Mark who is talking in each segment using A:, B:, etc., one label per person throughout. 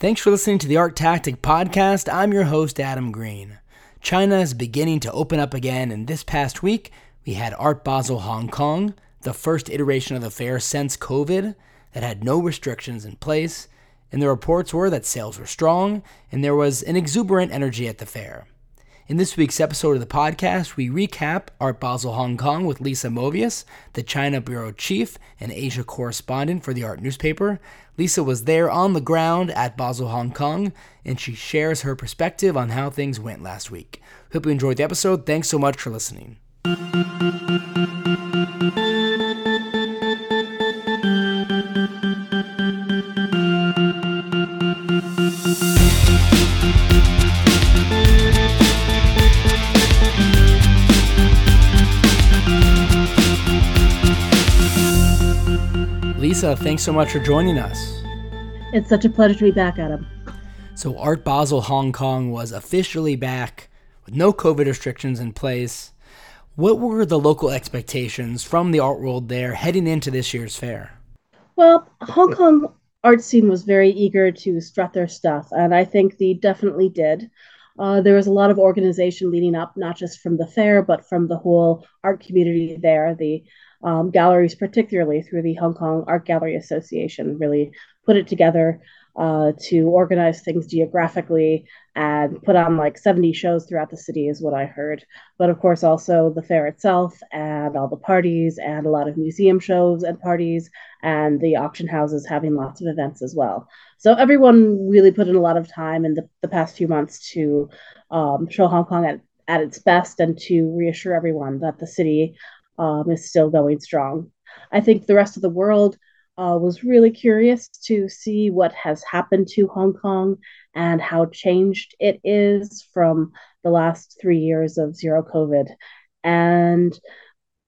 A: Thanks for listening to the ArtTactic Podcast. I'm your host, Adam Green. China is beginning to open up again, and this past week we had Art Basel Hong Kong, the first iteration of the fair since COVID that had no restrictions in place, and the reports were that sales were strong and there was an exuberant energy at the fair. In this week's episode of the podcast, we recap Art Basel Hong Kong with Lisa Movius, the China Bureau Chief and Asia correspondent for the art newspaper. Lisa was there on the ground at Basel Hong Kong, and she shares her perspective on how things went last week. Hope you enjoyed the episode. Thanks so much for listening. Lisa, thanks so much for joining us.
B: It's such a pleasure to be back, Adam.
A: So, Art Basel Hong Kong was officially back with no COVID restrictions in place. What were the local expectations from the art world there heading into this year's fair?
B: Well, Hong Kong art scene was very eager to strut their stuff, and I think they definitely did. Uh, there was a lot of organization leading up, not just from the fair, but from the whole art community there. The um, galleries, particularly through the Hong Kong Art Gallery Association, really put it together uh, to organize things geographically and put on like 70 shows throughout the city, is what I heard. But of course, also the fair itself and all the parties and a lot of museum shows and parties and the auction houses having lots of events as well. So everyone really put in a lot of time in the, the past few months to um, show Hong Kong at, at its best and to reassure everyone that the city um, is still going strong. I think the rest of the world uh, was really curious to see what has happened to Hong Kong and how changed it is from the last three years of zero COVID. And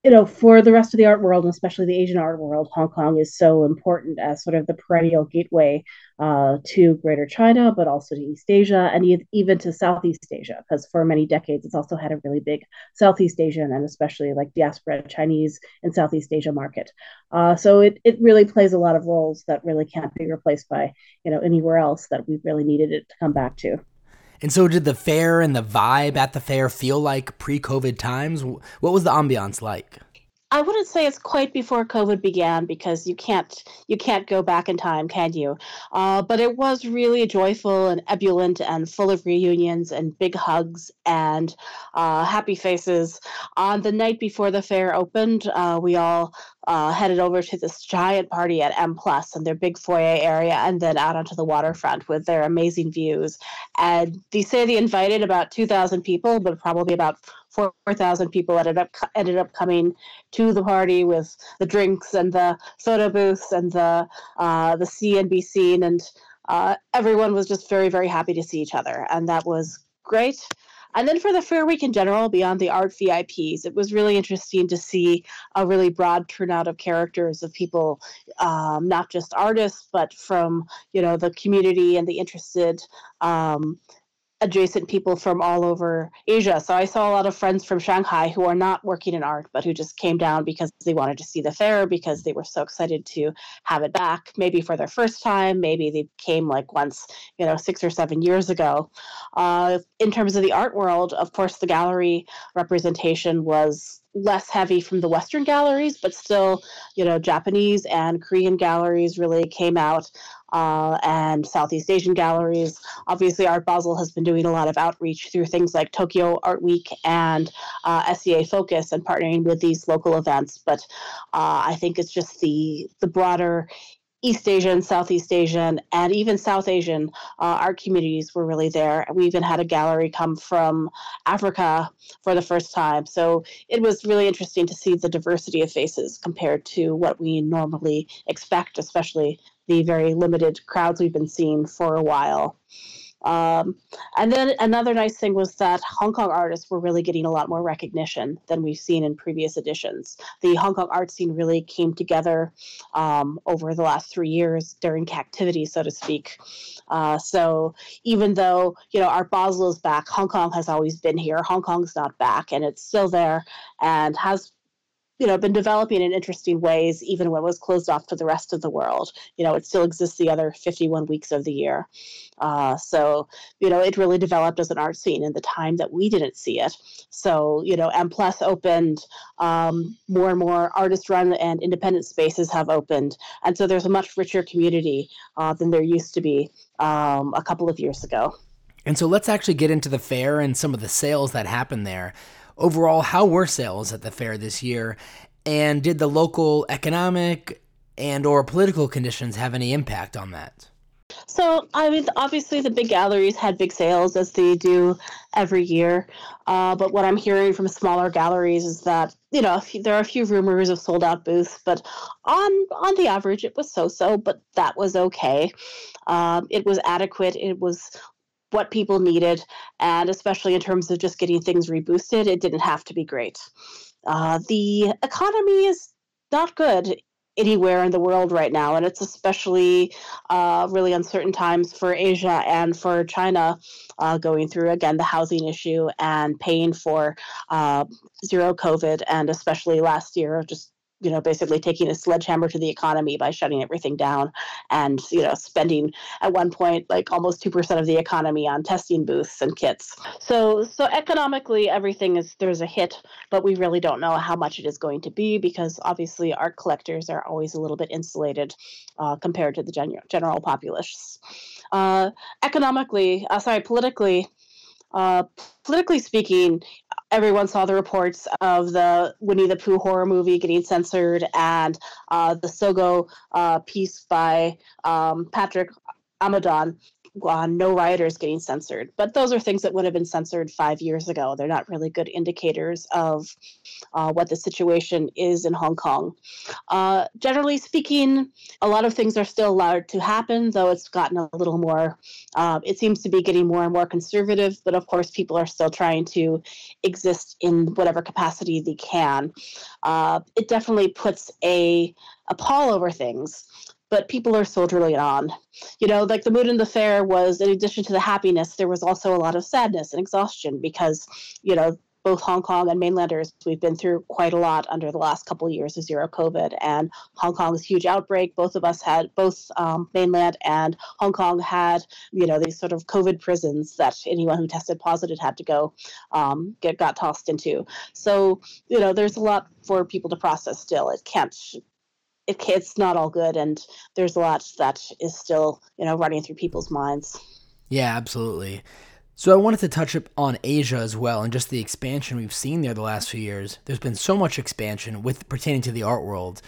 B: you know, for the rest of the art world, and especially the Asian art world, Hong Kong is so important as sort of the perennial gateway uh, to Greater China, but also to East Asia and even to Southeast Asia, because for many decades it's also had a really big Southeast Asian and especially like diaspora Chinese and Southeast Asia market. Uh, so it it really plays a lot of roles that really can't be replaced by you know anywhere else that we've really needed it to come back to.
A: And so, did the fair and the vibe at the fair feel like pre COVID times? What was the ambiance like?
C: I wouldn't say it's quite before COVID began because you can't you can't go back in time, can you? Uh, but it was really joyful and ebullient and full of reunions and big hugs and uh, happy faces. On the night before the fair opened, uh, we all uh, headed over to this giant party at M Plus and their big foyer area, and then out onto the waterfront with their amazing views. And they say they invited about two thousand people, but probably about four thousand people ended up ended up coming to the party with the drinks and the photo booths and the uh, the CNBC and uh, everyone was just very very happy to see each other, and that was great. And then for the Fair Week in general, beyond the art VIPs, it was really interesting to see a really broad turnout of characters of people, um, not just artists, but from you know the community and the interested um, adjacent people from all over Asia. So I saw a lot of friends from Shanghai who are not working in art, but who just came down because they wanted to see the fair because they were so excited to have it back, maybe for their first time. Maybe they came like once, you know, six or seven years ago. Uh, in terms of the art world, of course, the gallery representation was less heavy from the Western galleries, but still, you know, Japanese and Korean galleries really came out uh, and Southeast Asian galleries. Obviously, Art Basel has been doing a lot of outreach through things like Tokyo Art Week and uh, SEA Focus and partnering with these local events. But uh, I think it's just the the broader East Asian, Southeast Asian, and even South Asian uh, art communities were really there. We even had a gallery come from Africa for the first time. So it was really interesting to see the diversity of faces compared to what we normally expect, especially the very limited crowds we've been seeing for a while. Um, and then another nice thing was that Hong Kong artists were really getting a lot more recognition than we've seen in previous editions. The Hong Kong art scene really came together um, over the last three years during captivity, so to speak. Uh, so even though you know Art Basel is back, Hong Kong has always been here. Hong Kong's not back, and it's still there and has you know been developing in interesting ways even when it was closed off to the rest of the world. You know it still exists the other 51 weeks of the year. Uh, so you know it really developed as an art scene in the time that we didn't see it. So you know m plus opened um, more and more artist run and independent spaces have opened. And so there's a much richer community uh, than there used to be um, a couple of years ago.
A: And so let's actually get into the fair and some of the sales that happened there overall, how were sales at the fair this year? And did the local economic and or political conditions have any impact on that?
C: So, I mean, obviously the big galleries had big sales as they do every year. Uh, but what I'm hearing from smaller galleries is that you know there are a few rumors of sold out booths, but on on the average it was so so. But that was okay. Um, it was adequate. It was what people needed, and especially in terms of just getting things reboosted, it didn't have to be great. Uh, the economy is not good anywhere in the world right now, and it's especially uh, really uncertain times for Asia and for China, uh, going through again the housing issue and paying for uh, zero COVID, and especially last year, just you know basically taking a sledgehammer to the economy by shutting everything down and you know spending at one point like almost 2% of the economy on testing booths and kits. So so economically everything is there's a hit but we really don't know how much it is going to be because obviously art collectors are always a little bit insulated uh, compared to the gen- general populace. Uh, economically uh, sorry politically uh, politically speaking, everyone saw the reports of the Winnie the Pooh horror movie getting censored and uh, the Sogo uh, piece by um, Patrick Amadon uh, no rioters getting censored. But those are things that would have been censored five years ago. They're not really good indicators of uh, what the situation is in Hong Kong. Uh, generally speaking, a lot of things are still allowed to happen, though it's gotten a little more, uh, it seems to be getting more and more conservative. But of course, people are still trying to exist in whatever capacity they can. Uh, it definitely puts a, a pall over things but people are soldiering on. You know, like the mood in the fair was, in addition to the happiness, there was also a lot of sadness and exhaustion because, you know, both Hong Kong and mainlanders, we've been through quite a lot under the last couple of years of zero COVID. And Hong Kong's huge outbreak, both of us had, both um, mainland and Hong Kong had, you know, these sort of COVID prisons that anyone who tested positive had to go um, get got tossed into. So, you know, there's a lot for people to process still. It can't it's not all good, and there's a lot that is still you know running through people's minds.
A: Yeah, absolutely. So I wanted to touch up on Asia as well and just the expansion we've seen there the last few years. There's been so much expansion with pertaining to the art world.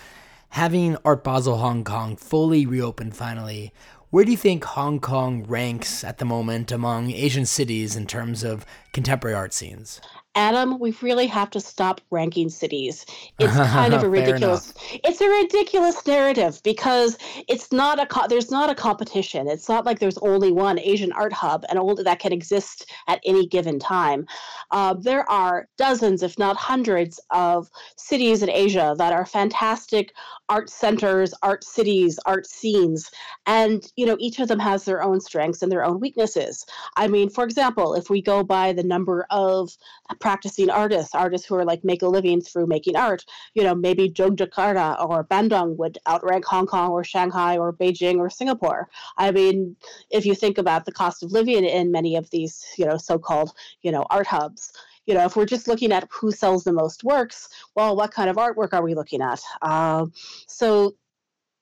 A: Having Art Basel Hong Kong fully reopened finally, where do you think Hong Kong ranks at the moment among Asian cities in terms of contemporary art scenes?
C: Adam, we really have to stop ranking cities. It's kind of a ridiculous. It's a ridiculous narrative because it's not a co- there's not a competition. It's not like there's only one Asian art hub and only that can exist at any given time. Uh, there are dozens, if not hundreds, of cities in Asia that are fantastic art centers, art cities, art scenes, and you know each of them has their own strengths and their own weaknesses. I mean, for example, if we go by the number of practicing artists, artists who are like make a living through making art. You know, maybe Yogyakarta or Bandung would outrank Hong Kong or Shanghai or Beijing or Singapore. I mean, if you think about the cost of living in many of these, you know, so-called, you know, art hubs, you know, if we're just looking at who sells the most works, well, what kind of artwork are we looking at? Uh, so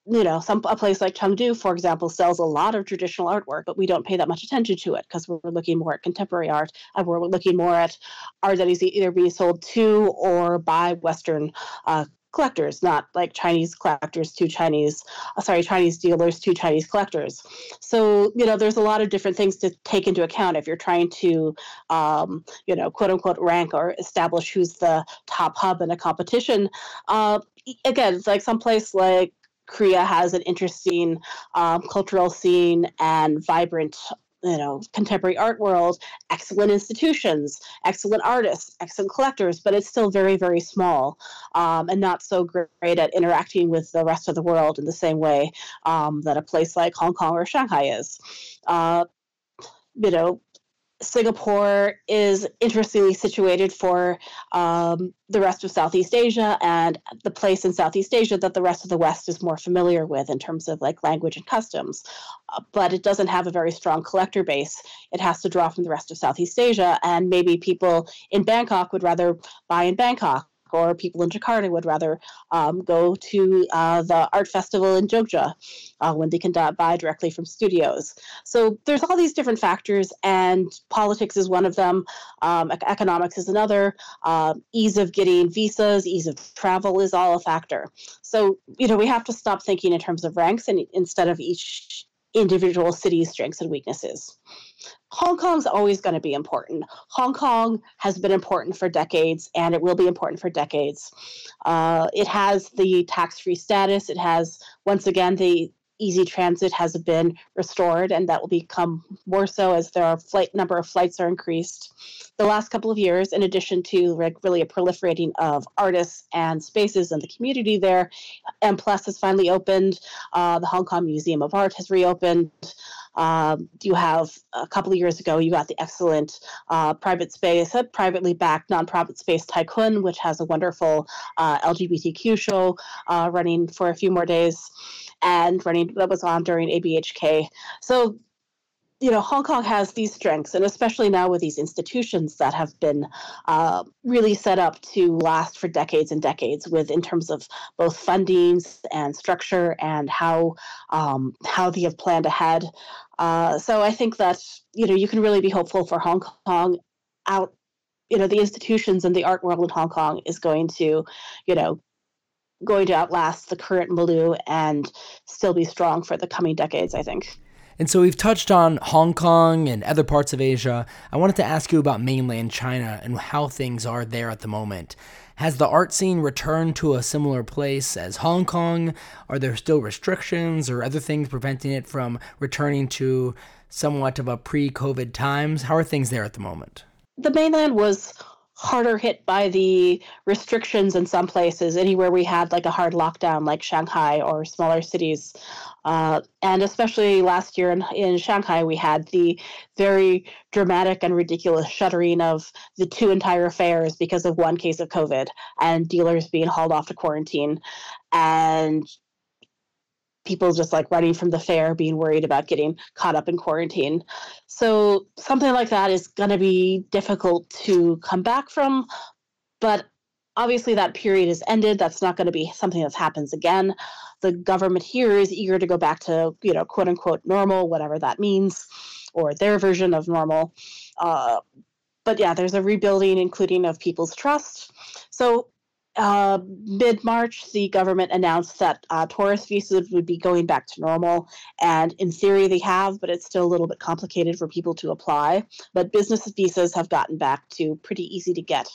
C: you know, some a place like Chengdu, for example, sells a lot of traditional artwork, but we don't pay that much attention to it because we're looking more at contemporary art and we're looking more at art that is either being sold to or by Western uh, collectors, not like Chinese collectors to Chinese, uh, sorry, Chinese dealers to Chinese collectors. So, you know, there's a lot of different things to take into account if you're trying to, um, you know, quote unquote, rank or establish who's the top hub in a competition. Uh, again, it's like someplace like Korea has an interesting um, cultural scene and vibrant you know contemporary art world excellent institutions excellent artists excellent collectors but it's still very very small um, and not so great at interacting with the rest of the world in the same way um, that a place like hong kong or shanghai is. Uh, you know Singapore is interestingly situated for um, the rest of Southeast Asia and the place in Southeast Asia that the rest of the West is more familiar with in terms of like language and customs. Uh, but it doesn't have a very strong collector base. It has to draw from the rest of Southeast Asia, and maybe people in Bangkok would rather buy in Bangkok or people in Jakarta would rather um, go to uh, the art festival in Jogja uh, when they can buy directly from studios. So there's all these different factors, and politics is one of them. Um, economics is another. Uh, ease of getting visas, ease of travel is all a factor. So you know we have to stop thinking in terms of ranks and instead of each individual city's strengths and weaknesses. Hong Kong's always going to be important. Hong Kong has been important for decades, and it will be important for decades. Uh, it has the tax-free status. It has once again the easy transit has been restored, and that will become more so as their flight number of flights are increased. The last couple of years, in addition to like really a proliferating of artists and spaces in the community there, M Plus has finally opened. Uh, the Hong Kong Museum of Art has reopened. Um, you have a couple of years ago, you got the excellent uh, private space, a privately backed nonprofit space Kwun, which has a wonderful uh, LGBTQ show uh, running for a few more days and running that was on during ABHK. So you know, Hong Kong has these strengths, and especially now with these institutions that have been uh, really set up to last for decades and decades, with in terms of both fundings and structure and how um, how they have planned ahead. Uh, so I think that you know you can really be hopeful for Hong Kong out. You know, the institutions and the art world in Hong Kong is going to, you know, going to outlast the current milieu and still be strong for the coming decades. I think.
A: And so we've touched on Hong Kong and other parts of Asia. I wanted to ask you about mainland China and how things are there at the moment. Has the art scene returned to a similar place as Hong Kong? Are there still restrictions or other things preventing it from returning to somewhat of a pre COVID times? How are things there at the moment?
C: The mainland was harder hit by the restrictions in some places anywhere we had like a hard lockdown like shanghai or smaller cities. Uh, and especially last year in, in shanghai we had the very dramatic and ridiculous shuttering of the two entire fairs because of one case of covid and dealers being hauled off to quarantine. And people just like running from the fair being worried about getting caught up in quarantine. So something like that is going to be difficult to come back from but obviously that period is ended. That's not going to be something that happens again. The government here is eager to go back to you know quote unquote normal whatever that means or their version of normal. Uh, but yeah there's a rebuilding including of people's trust. So uh, mid March, the government announced that uh, tourist visas would be going back to normal. And in theory, they have, but it's still a little bit complicated for people to apply. But business visas have gotten back to pretty easy to get.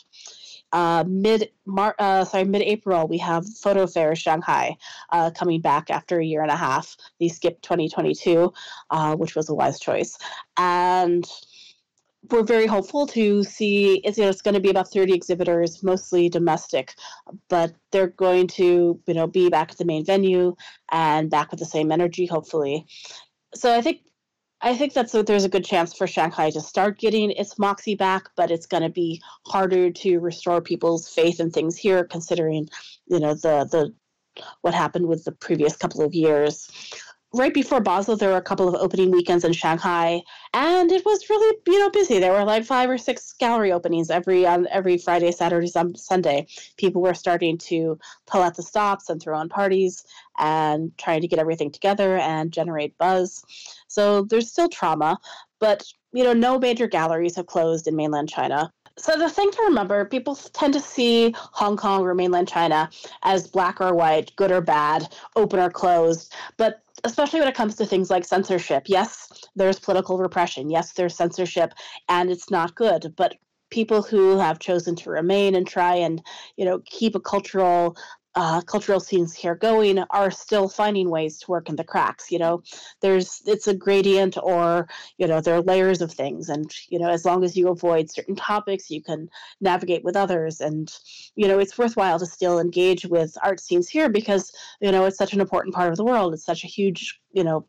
C: Uh, mid Mar- uh, sorry mid April we have Photo Fair Shanghai uh, coming back after a year and a half. They skipped 2022, uh, which was a wise choice, and we're very hopeful to see it's, you know, it's going to be about 30 exhibitors mostly domestic but they're going to you know be back at the main venue and back with the same energy hopefully. So i think i think that's there's a good chance for shanghai to start getting its moxie back but it's going to be harder to restore people's faith in things here considering you know the the what happened with the previous couple of years right before Basel, there were a couple of opening weekends in Shanghai, and it was really you know busy. There were like five or six gallery openings every on every Friday, Saturday, Sunday. People were starting to pull out the stops and throw on parties and trying to get everything together and generate buzz. So there's still trauma, but you know no major galleries have closed in mainland China. So the thing to remember, people tend to see Hong Kong or mainland China as black or white, good or bad, open or closed. But especially when it comes to things like censorship, yes, there's political repression. Yes, there's censorship, and it's not good. But people who have chosen to remain and try and you know keep a cultural uh, cultural scenes here going are still finding ways to work in the cracks you know? There's it's a gradient or you know there are layers of things and you know as long as you avoid certain topics you can navigate with others and you know it's worthwhile to still engage with art scenes here because you know it's such an important part of the world. It's such a huge you know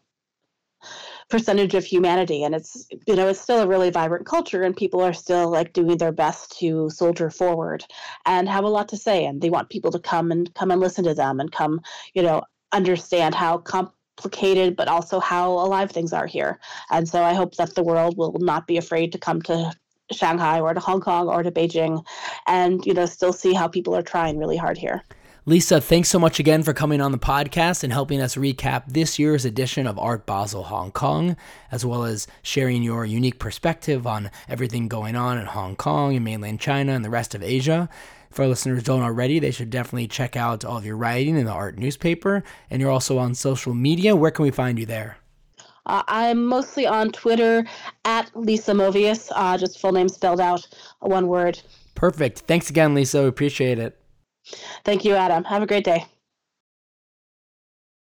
C: percentage of humanity and it's you know it's still a really vibrant culture and people are still like doing their best to soldier forward and have a lot to say and they want people to come and come and listen to them and come you know understand how complicated but also how alive things are here. And so i hope that the world will not be afraid to come to shanghai or to hong kong or to beijing and you know still see how people are trying really hard here
A: Lisa, thanks so much again for coming on the podcast and helping us recap this year's edition of Art Basel Hong Kong, as well as sharing your unique perspective on everything going on in Hong Kong and mainland China and the rest of Asia. If our listeners don't already, they should definitely check out all of your writing in the art newspaper. And you're also on social media. Where can we find you there?
C: Uh, I'm mostly on Twitter at Lisa Movius, uh, just full name spelled out, one word.
A: Perfect. Thanks again, Lisa. We appreciate it.
C: Thank you, Adam. Have a great day.